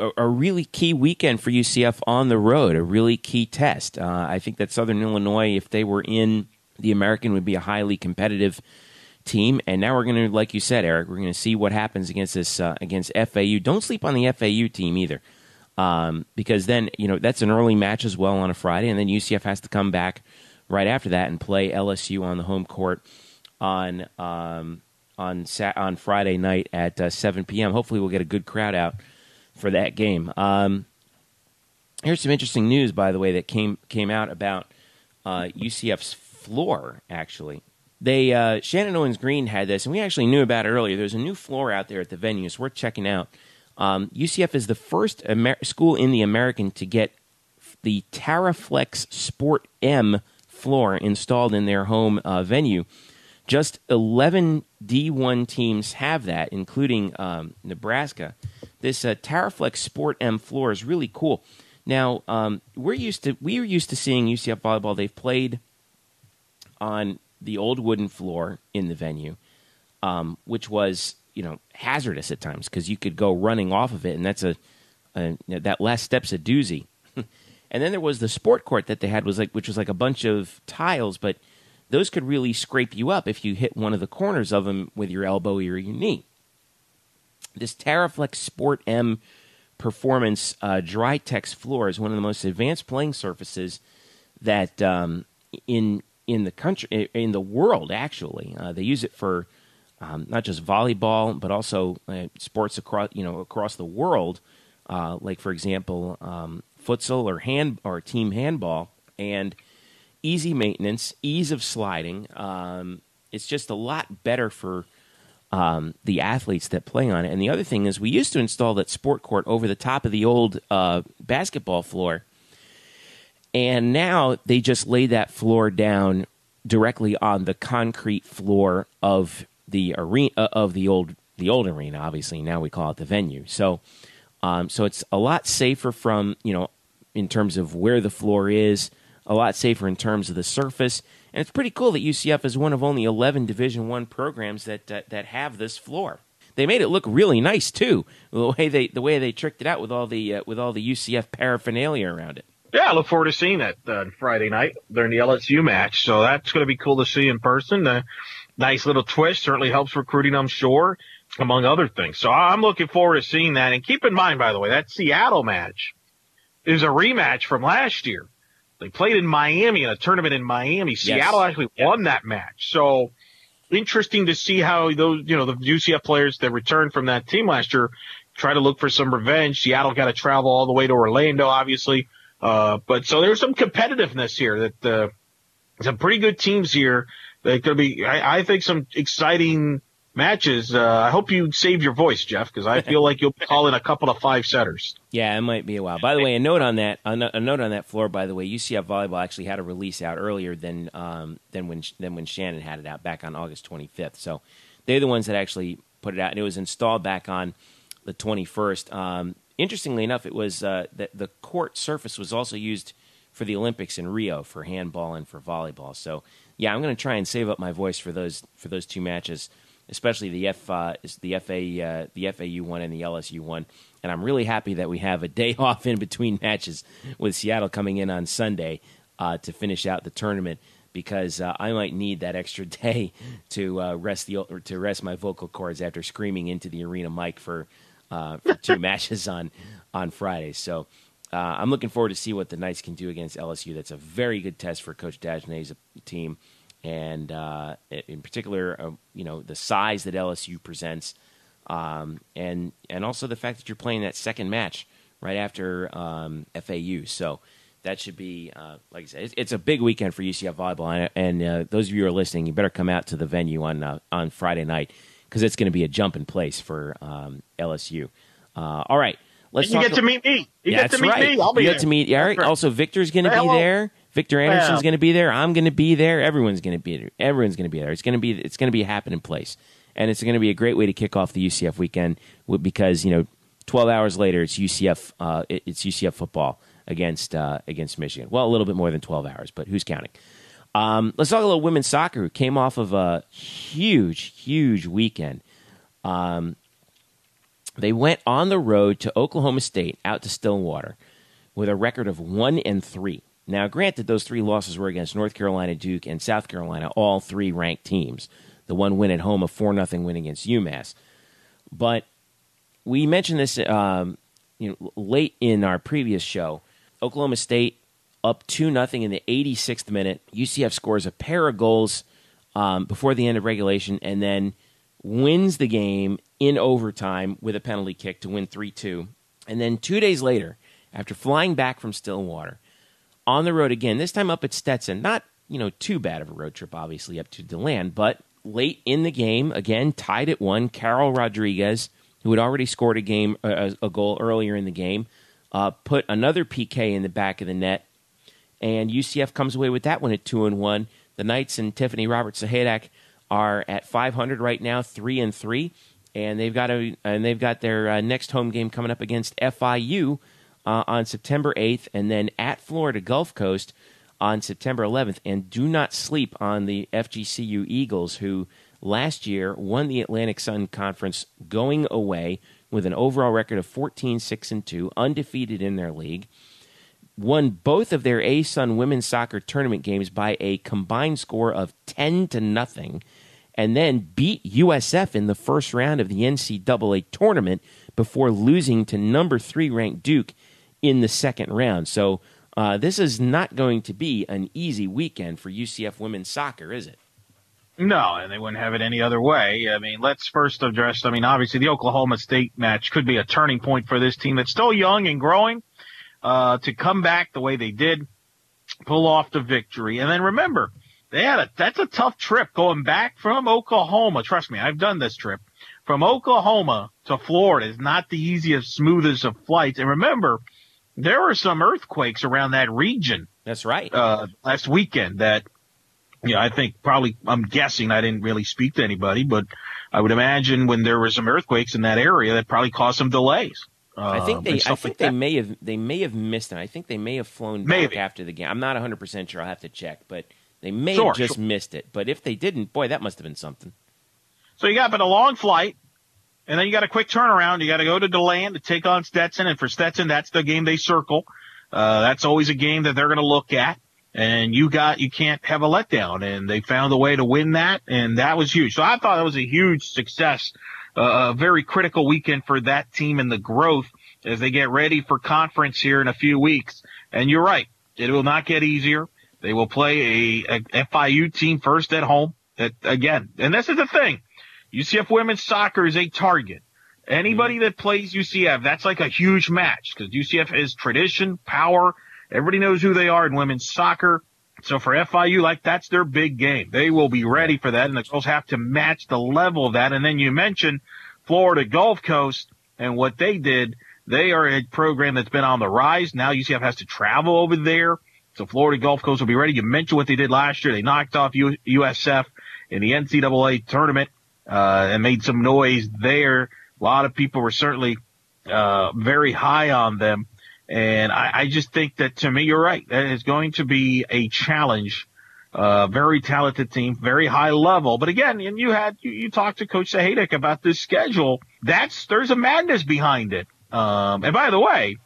a, a really key weekend for UCF on the road, a really key test. Uh, I think that Southern Illinois, if they were in the American, would be a highly competitive team. And now we're going to, like you said, Eric, we're going to see what happens against this uh, against FAU. Don't sleep on the FAU team either, um, because then you know that's an early match as well on a Friday, and then UCF has to come back right after that and play LSU on the home court on um, on Sat- on Friday night at uh, 7 p.m. Hopefully, we'll get a good crowd out for that game. Um, here's some interesting news, by the way, that came came out about uh, UCF's floor. Actually, they uh, Shannon Owens Green had this, and we actually knew about it earlier. There's a new floor out there at the venue. It's worth checking out. Um, UCF is the first Amer- school in the American to get the Taraflex Sport M floor installed in their home uh, venue. Just 11 D1 teams have that, including um, Nebraska. This uh, Sport M floor is really cool. Now um, we're used to we are used to seeing UCF volleyball. They've played on the old wooden floor in the venue, um, which was you know hazardous at times because you could go running off of it, and that's a, a that last step's a doozy. and then there was the sport court that they had was like which was like a bunch of tiles, but those could really scrape you up if you hit one of the corners of them with your elbow or your knee. This Taraflex Sport M Performance uh, Dry Tex floor is one of the most advanced playing surfaces that um, in in the country in the world. Actually, uh, they use it for um, not just volleyball but also uh, sports across you know across the world. Uh, like for example, um, futsal or hand or team handball and easy maintenance, ease of sliding. Um, it's just a lot better for um, the athletes that play on it. And the other thing is, we used to install that sport court over the top of the old uh, basketball floor, and now they just lay that floor down directly on the concrete floor of the arena uh, of the old the old arena. Obviously, now we call it the venue. So, um, so it's a lot safer from you know in terms of where the floor is, a lot safer in terms of the surface, and it's pretty cool that UCF is one of only eleven Division One programs that, that that have this floor. They made it look really nice too, the way they the way they tricked it out with all the uh, with all the UCF paraphernalia around it. Yeah, I look forward to seeing that uh, Friday night during the LSU match. So that's going to be cool to see in person. Uh, nice little twist. Certainly helps recruiting, I'm sure, among other things. So I'm looking forward to seeing that. And keep in mind, by the way, that Seattle match is a rematch from last year. They played in Miami in a tournament in Miami. Seattle actually won that match. So interesting to see how those, you know, the UCF players that returned from that team last year try to look for some revenge. Seattle got to travel all the way to Orlando, obviously. Uh, but so there's some competitiveness here that, uh, some pretty good teams here. They're going to be, I, I, think some exciting matches. Uh, I hope you save your voice, Jeff, because I feel like you'll call in a couple of five setters. Yeah, it might be a while. By the way, a note on that, a note on that floor. By the way, UCF volleyball actually had a release out earlier than um, than when than when Shannon had it out back on August 25th. So they're the ones that actually put it out, and it was installed back on the 21st. Um, interestingly enough, it was uh, that the court surface was also used for the Olympics in Rio for handball and for volleyball. So yeah, I'm going to try and save up my voice for those for those two matches especially the F uh, the FA uh, the FAU one and the LSU one. And I'm really happy that we have a day off in between matches with Seattle coming in on Sunday uh, to finish out the tournament because uh, I might need that extra day to uh, rest the to rest my vocal cords after screaming into the arena mic for uh, for two matches on on Friday. So. I'm looking forward to see what the Knights can do against LSU. That's a very good test for Coach Dagenais's team and uh, in particular, uh, you know, the size that LSU presents, um, and and also the fact that you're playing that second match right after um, FAU. So that should be, uh, like I said, it's, it's, a big weekend for UCF volleyball. And, and uh, those of you who are listening, you better come out to the venue on uh, on Friday night because it's going to be a jump in place for um, LSU. Uh, all right. Let's you get to meet me. You yeah, get to meet right. me. I'll be you there. get to meet Eric. Right. Also, Victor's going to be there. Victor Anderson's well, going to be there. I'm going to be there. Everyone's going to be there. Everyone's going to be there. It's going to be it's going to be a happening place, and it's going to be a great way to kick off the UCF weekend because you know, 12 hours later it's UCF uh, it's UCF football against uh, against Michigan. Well, a little bit more than 12 hours, but who's counting? Um, let's talk a little women's soccer. Who came off of a huge, huge weekend. Um, they went on the road to Oklahoma State, out to Stillwater, with a record of one and three. Now, granted, those three losses were against North Carolina, Duke, and South Carolina, all three ranked teams. The one win at home, a 4 0 win against UMass. But we mentioned this um, you know, late in our previous show. Oklahoma State up 2 0 in the 86th minute. UCF scores a pair of goals um, before the end of regulation and then wins the game in overtime with a penalty kick to win 3 2. And then two days later, after flying back from Stillwater, on the road again, this time up at Stetson. Not, you know, too bad of a road trip, obviously, up to DeLand, but late in the game, again, tied at one. Carol Rodriguez, who had already scored a game uh, a goal earlier in the game, uh, put another PK in the back of the net, and UCF comes away with that one at two and one. The Knights and Tiffany Roberts Sahaydak are at 500 right now, three and three, and they've got a and they've got their uh, next home game coming up against FIU uh, on September 8th, and then at Florida Gulf Coast on September 11th. And do not sleep on the FGCU Eagles, who last year won the Atlantic Sun Conference going away with an overall record of 14 6 and 2, undefeated in their league. Won both of their ASUN women's soccer tournament games by a combined score of 10 to nothing, and then beat USF in the first round of the NCAA tournament before losing to number three ranked Duke in the second round. So uh, this is not going to be an easy weekend for UCF women's soccer, is it? No, and they wouldn't have it any other way. I mean, let's first address, I mean, obviously the Oklahoma State match could be a turning point for this team that's still young and growing, uh, to come back the way they did, pull off the victory. And then remember, they had a, that's a tough trip going back from Oklahoma. Trust me, I've done this trip from Oklahoma to Florida is not the easiest, smoothest of flights. And remember, there were some earthquakes around that region. That's right. Uh, last weekend that, you know, I think probably, I'm guessing I didn't really speak to anybody, but I would imagine when there were some earthquakes in that area, that probably caused some delays. I think um, they, I think like they that. may have, they may have missed it. I think they may have flown back after the game. I'm not 100 percent sure. I'll have to check, but they may sure, have just sure. missed it. But if they didn't, boy, that must have been something. So you got but a long flight. And then you got a quick turnaround. You got to go to DeLand to take on Stetson. And for Stetson, that's the game they circle. Uh, that's always a game that they're going to look at. And you got, you can't have a letdown. And they found a way to win that. And that was huge. So I thought that was a huge success. Uh, a very critical weekend for that team and the growth as they get ready for conference here in a few weeks. And you're right. It will not get easier. They will play a, a FIU team first at home. That again, and this is the thing. UCF women's soccer is a target. Anybody mm-hmm. that plays UCF, that's like a huge match because UCF is tradition, power. Everybody knows who they are in women's soccer. So for FIU, like that's their big game. They will be ready for that, and the girls have to match the level of that. And then you mentioned Florida Gulf Coast and what they did. They are a program that's been on the rise. Now UCF has to travel over there. So Florida Gulf Coast will be ready. You mentioned what they did last year. They knocked off USF in the NCAA tournament uh, and made some noise there. A lot of people were certainly uh, very high on them. And I, I, just think that to me, you're right. That is going to be a challenge. Uh, very talented team, very high level. But again, and you had, you, you talked to Coach Sahaydak about this schedule. That's, there's a madness behind it. Um, and by the way,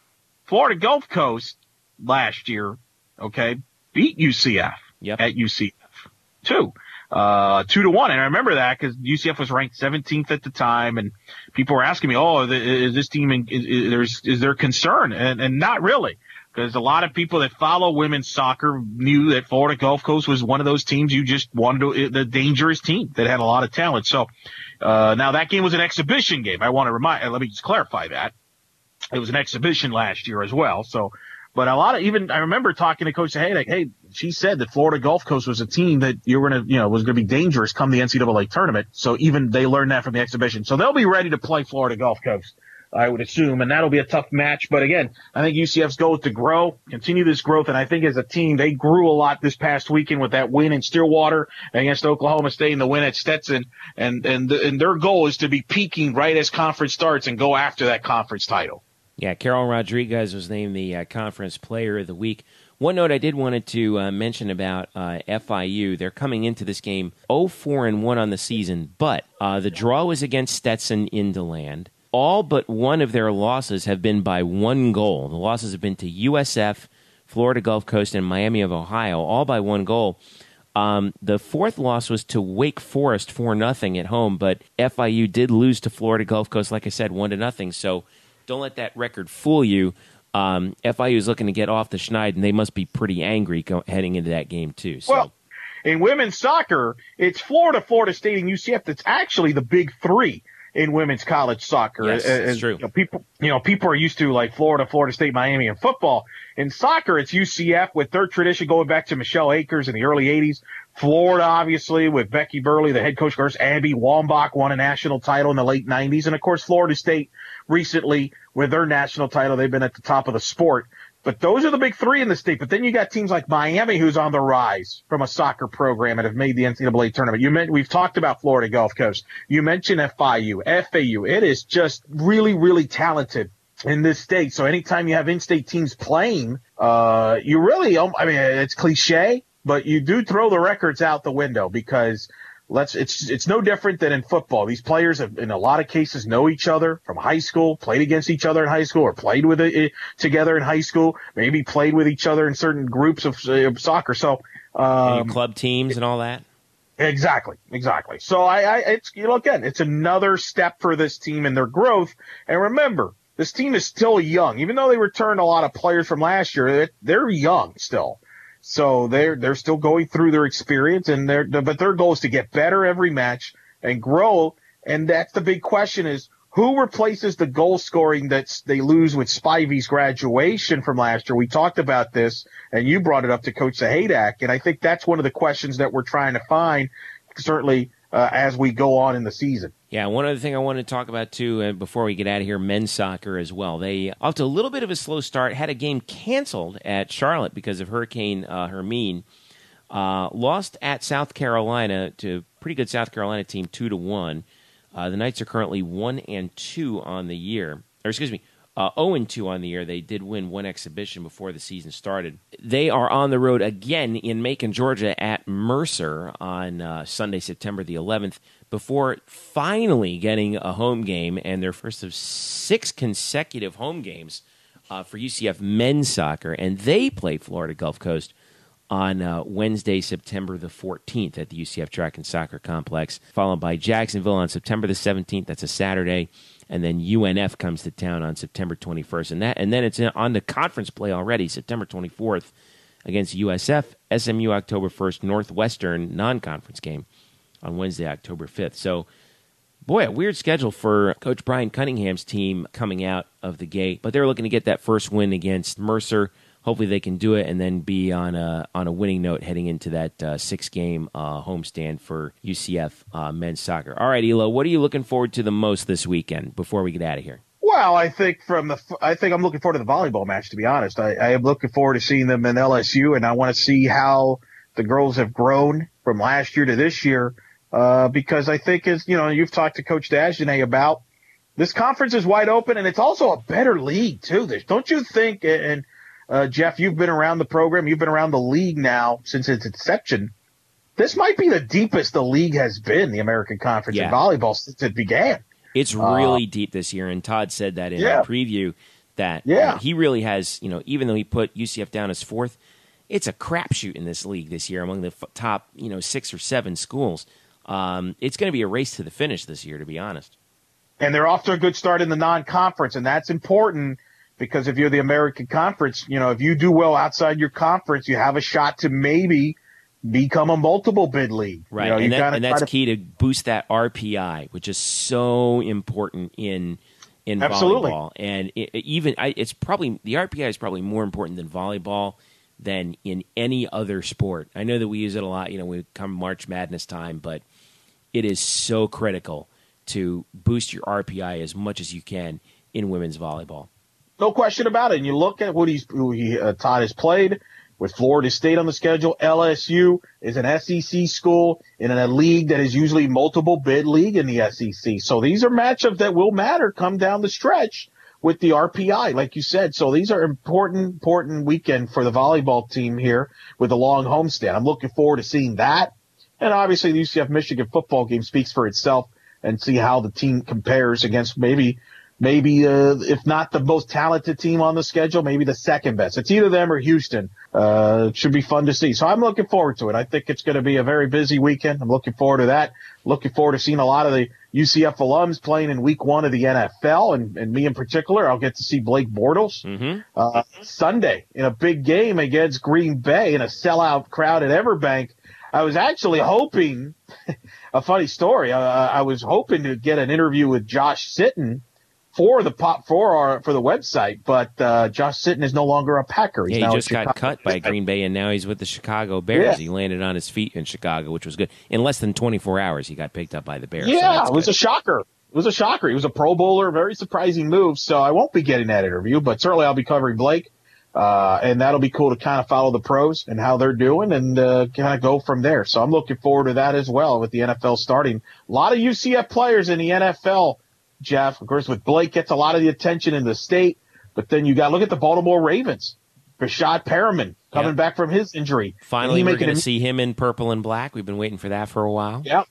Florida Gulf Coast last year, okay, beat UCF yep. at UCF too uh, two to one. And I remember that because UCF was ranked 17th at the time, and people were asking me, "Oh, is this team in, is, there's is there concern?" And, and not really, because a lot of people that follow women's soccer knew that Florida Gulf Coast was one of those teams you just wanted to the dangerous team that had a lot of talent. So uh, now that game was an exhibition game. I want to remind. Let me just clarify that it was an exhibition last year as well. So but a lot of even I remember talking to Coach like, hey, she said that Florida Gulf Coast was a team that you were gonna, you know, was gonna be dangerous come the NCAA tournament. So even they learned that from the exhibition. So they'll be ready to play Florida Gulf Coast, I would assume, and that'll be a tough match. But again, I think UCF's goal is to grow, continue this growth, and I think as a team they grew a lot this past weekend with that win in Stillwater against Oklahoma State and the win at Stetson, and and and their goal is to be peaking right as conference starts and go after that conference title. Yeah, Carol Rodriguez was named the uh, conference player of the week. One note I did wanted to uh, mention about uh, FIU: they're coming into this game 0-4 and one on the season, but uh, the draw was against Stetson in DeLand. All but one of their losses have been by one goal. The losses have been to USF, Florida Gulf Coast, and Miami of Ohio, all by one goal. Um, the fourth loss was to Wake Forest four nothing at home, but FIU did lose to Florida Gulf Coast, like I said, one to nothing. So don't let that record fool you. Um, FIU is looking to get off the schneid, and they must be pretty angry go- heading into that game too. So. Well, in women's soccer, it's Florida, Florida State, and UCF. That's actually the big three in women's college soccer. Yes, it's true. You know, people, you know, people are used to like Florida, Florida State, Miami, and football. In soccer, it's UCF with their tradition going back to Michelle Akers in the early '80s. Florida, obviously, with Becky Burleigh, the head coach. Of course, Abby Wambach won a national title in the late '90s, and of course, Florida State recently with their national title. They've been at the top of the sport. But those are the big three in the state. But then you got teams like Miami, who's on the rise from a soccer program and have made the NCAA tournament. You meant we've talked about Florida Gulf Coast. You mentioned FIU, FAU. It is just really, really talented in this state. So anytime you have in-state teams playing, uh, you really, I mean, it's cliche, but you do throw the records out the window because let's it's it's no different than in football. These players have, in a lot of cases know each other from high school, played against each other in high school, or played with it together in high school. Maybe played with each other in certain groups of, of soccer. So um, club teams and all that. Exactly, exactly. So I, I, it's you know again, it's another step for this team in their growth. And remember, this team is still young, even though they returned a lot of players from last year. They're young still. So they're they're still going through their experience, and their but their goal is to get better every match and grow. And that's the big question: is who replaces the goal scoring that they lose with Spivey's graduation from last year? We talked about this, and you brought it up to Coach Sahaydak, and I think that's one of the questions that we're trying to find. Certainly, uh, as we go on in the season. Yeah, one other thing I wanted to talk about too uh, before we get out of here, men's soccer as well. They off to a little bit of a slow start, had a game canceled at Charlotte because of Hurricane uh, Hermine. Uh, lost at South Carolina to a pretty good South Carolina team, two to one. Uh, the Knights are currently one and two on the year, or excuse me, uh, 0 and 2 on the year. They did win one exhibition before the season started. They are on the road again in Macon, Georgia at Mercer on uh, Sunday, September the 11th, before finally getting a home game and their first of six consecutive home games uh, for UCF men's soccer, and they play Florida Gulf Coast on uh, Wednesday, September the 14th at the UCF Track and Soccer Complex, followed by Jacksonville on September the 17th. That's a Saturday. And then UNF comes to town on September 21st. And that and then it's on the conference play already, September 24th against USF, SMU October 1st, Northwestern non-conference game on Wednesday, October 5th. So boy, a weird schedule for Coach Brian Cunningham's team coming out of the gate. But they're looking to get that first win against Mercer hopefully they can do it and then be on a on a winning note heading into that uh, six game uh, homestand for UCF uh, men's soccer. All right, Elo, what are you looking forward to the most this weekend before we get out of here? Well, I think from the, I think I'm looking forward to the volleyball match. To be honest, I, I am looking forward to seeing them in LSU, and I want to see how the girls have grown from last year to this year. Uh, because I think as you know, you've talked to Coach Dagenais about this conference is wide open, and it's also a better league too. This, don't you think? And uh, Jeff, you've been around the program, you've been around the league now since its inception. This might be the deepest the league has been, the American Conference yeah. in volleyball since it began. It's really uh, deep this year, and Todd said that in yeah. our preview that yeah. he really has, you know, even though he put UCF down as fourth, it's a crapshoot in this league this year among the f- top, you know, six or seven schools. Um, it's going to be a race to the finish this year, to be honest. And they're off to a good start in the non-conference, and that's important because if you're the American Conference, you know, if you do well outside your conference, you have a shot to maybe become a multiple bid league. Right, you know, and, that, and that's to... key to boost that RPI, which is so important in in Absolutely. volleyball. And it, it even I, it's probably the RPI is probably more important than volleyball than in any other sport. I know that we use it a lot. You know, we come March Madness time, but it is so critical to boost your RPI as much as you can in women's volleyball. No question about it. And you look at what he's who he uh, Todd has played with Florida State on the schedule. LSU is an SEC school in a league that is usually multiple bid league in the SEC. So these are matchups that will matter come down the stretch with the RPI, like you said. So these are important, important weekend for the volleyball team here with a long homestand. I'm looking forward to seeing that. And obviously the UCF Michigan football game speaks for itself and see how the team compares against maybe maybe uh, if not the most talented team on the schedule, maybe the second best. It's either them or Houston. Uh, it should be fun to see. So I'm looking forward to it. I think it's going to be a very busy weekend. I'm looking forward to that. Looking forward to seeing a lot of the UCF alums playing in week one of the NFL and, and me in particular. I'll get to see Blake Bortles mm-hmm. uh, Sunday in a big game against Green Bay in a sellout crowd at Everbank. I was actually hoping, a funny story. Uh, I was hoping to get an interview with Josh Sitton, for the pop for our for the website, but uh, Josh Sitton is no longer a Packer. He's yeah, he just got cut by Green Bay, and now he's with the Chicago Bears. Yeah. He landed on his feet in Chicago, which was good. In less than 24 hours, he got picked up by the Bears. Yeah, so it was good. a shocker. It was a shocker. He was a Pro Bowler, very surprising move. So I won't be getting that interview, but certainly I'll be covering Blake. Uh, and that'll be cool to kind of follow the pros and how they're doing and uh, kind of go from there. So I'm looking forward to that as well with the NFL starting. A lot of UCF players in the NFL Jeff. Of course, with Blake gets a lot of the attention in the state, but then you got to look at the Baltimore Ravens. Breshad Perriman coming yep. back from his injury. Finally, we're going to see him in purple and black. We've been waiting for that for a while. Yeah.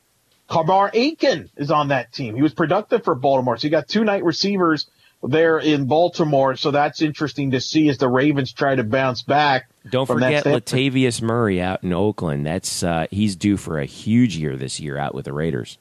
Kamar Aiken is on that team. He was productive for Baltimore. So you got two Knight receivers there in Baltimore. So that's interesting to see as the Ravens try to bounce back. Don't forget Latavius Murray out in Oakland. That's uh, he's due for a huge year this year out with the Raiders.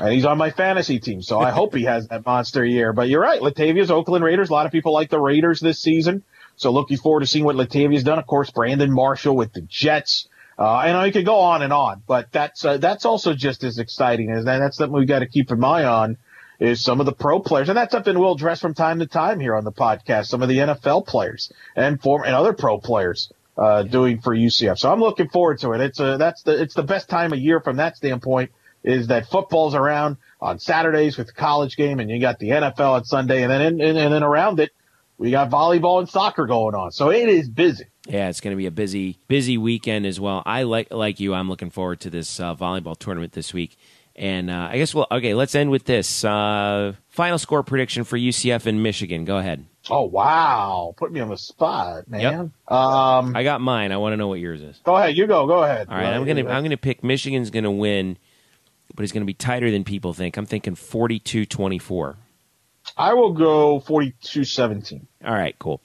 And he's on my fantasy team, so I hope he has that monster year. But you're right, Latavius, Oakland Raiders. A lot of people like the Raiders this season, so looking forward to seeing what Latavius done. Of course, Brandon Marshall with the Jets, uh, and I could go on and on. But that's uh, that's also just as exciting as that. That's something we've got to keep an eye on. Is some of the pro players, and that's something we'll address from time to time here on the podcast. Some of the NFL players and form and other pro players uh, doing for UCF. So I'm looking forward to it. It's a, that's the it's the best time of year from that standpoint is that football's around on Saturdays with the college game, and you got the NFL on Sunday, and then in, and, and then around it, we got volleyball and soccer going on. So it is busy. Yeah, it's going to be a busy, busy weekend as well. I like like you. I'm looking forward to this uh, volleyball tournament this week. And uh, I guess well, okay. Let's end with this uh, final score prediction for UCF in Michigan. Go ahead. Oh wow, put me on the spot, man. Yep. Um, I got mine. I want to know what yours is. Go ahead. You go. Go ahead. All right. I'm gonna I'm gonna pick Michigan's gonna win but it's going to be tighter than people think. I'm thinking 42 24. I will go 42-17. All right, cool.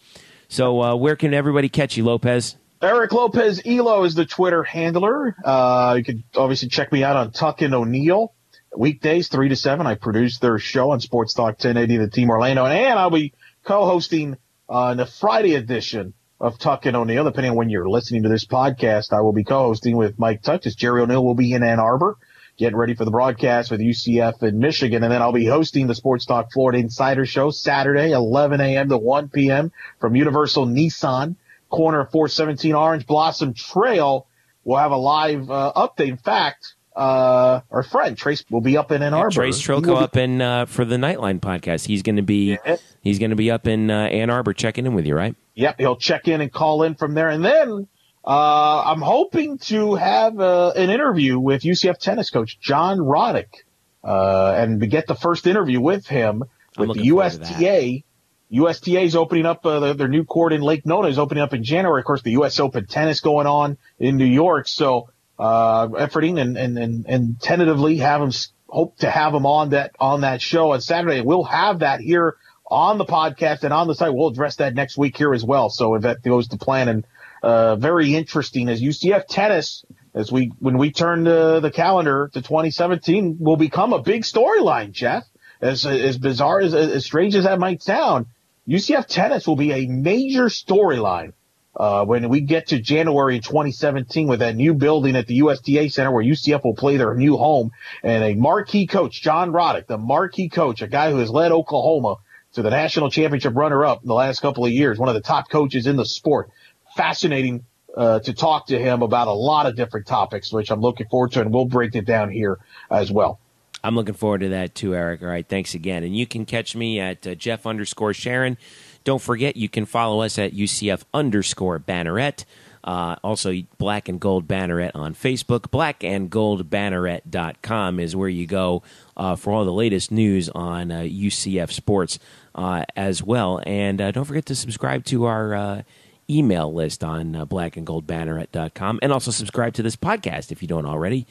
So uh, where can everybody catch you, Lopez? Eric Lopez Elo is the Twitter handler. Uh, you can obviously check me out on Tuck and O'Neill weekdays three to seven. I produce their show on Sports Talk 1080 The Team Orlando, and I'll be co-hosting uh, the Friday edition of Tuck and O'Neill. Depending on when you're listening to this podcast, I will be co-hosting with Mike Tuck. Jerry O'Neill will be in Ann Arbor, getting ready for the broadcast with UCF in Michigan, and then I'll be hosting the Sports Talk Florida Insider Show Saturday, 11 a.m. to 1 p.m. from Universal Nissan corner of 417 Orange Blossom Trail. We'll have a live uh, update. In fact, uh, our friend Trace will be up in Ann Arbor. Trace Trilko up in uh, for the Nightline podcast. He's going to be yeah. he's going to be up in uh, Ann Arbor checking in with you, right? Yep, he'll check in and call in from there, and then uh, I'm hoping to have uh, an interview with UCF tennis coach John Roddick, uh, and get the first interview with him with the USTA USTA is opening up uh, their new court in Lake Nona is opening up in January. Of course, the U.S. Open tennis going on in New York. So, uh, efforting and, and, and, and tentatively have them hope to have them on that, on that show on Saturday. We'll have that here on the podcast and on the site. We'll address that next week here as well. So if that goes to plan and, uh, very interesting as UCF tennis, as we, when we turn the, the calendar to 2017 will become a big storyline, Jeff. As, as bizarre as, as strange as that might sound, UCF tennis will be a major storyline uh, when we get to January 2017 with that new building at the USTA Center where UCF will play their new home and a marquee coach, John Roddick, the marquee coach, a guy who has led Oklahoma to the national championship runner up in the last couple of years, one of the top coaches in the sport. Fascinating uh, to talk to him about a lot of different topics, which I'm looking forward to, and we'll break it down here as well. I'm looking forward to that too, Eric. All right, thanks again. And you can catch me at uh, Jeff underscore Sharon. Don't forget, you can follow us at UCF underscore Banneret. Uh, also, Black and Gold Banneret on Facebook. Blackandgoldbanneret.com is where you go uh, for all the latest news on UCF uh, sports uh, as well. And uh, don't forget to subscribe to our email list on uh, blackandgoldbanneret.com and also subscribe to this podcast if you don't already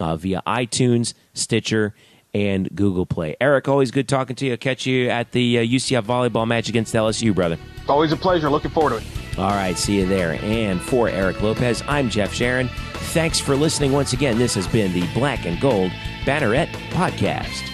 uh, via iTunes, Stitcher, and Google Play. Eric, always good talking to you. I'll catch you at the uh, UCF volleyball match against LSU, brother. Always a pleasure. Looking forward to it. All right, see you there. And for Eric Lopez, I'm Jeff Sharon. Thanks for listening once again. This has been the Black and Gold Banneret Podcast.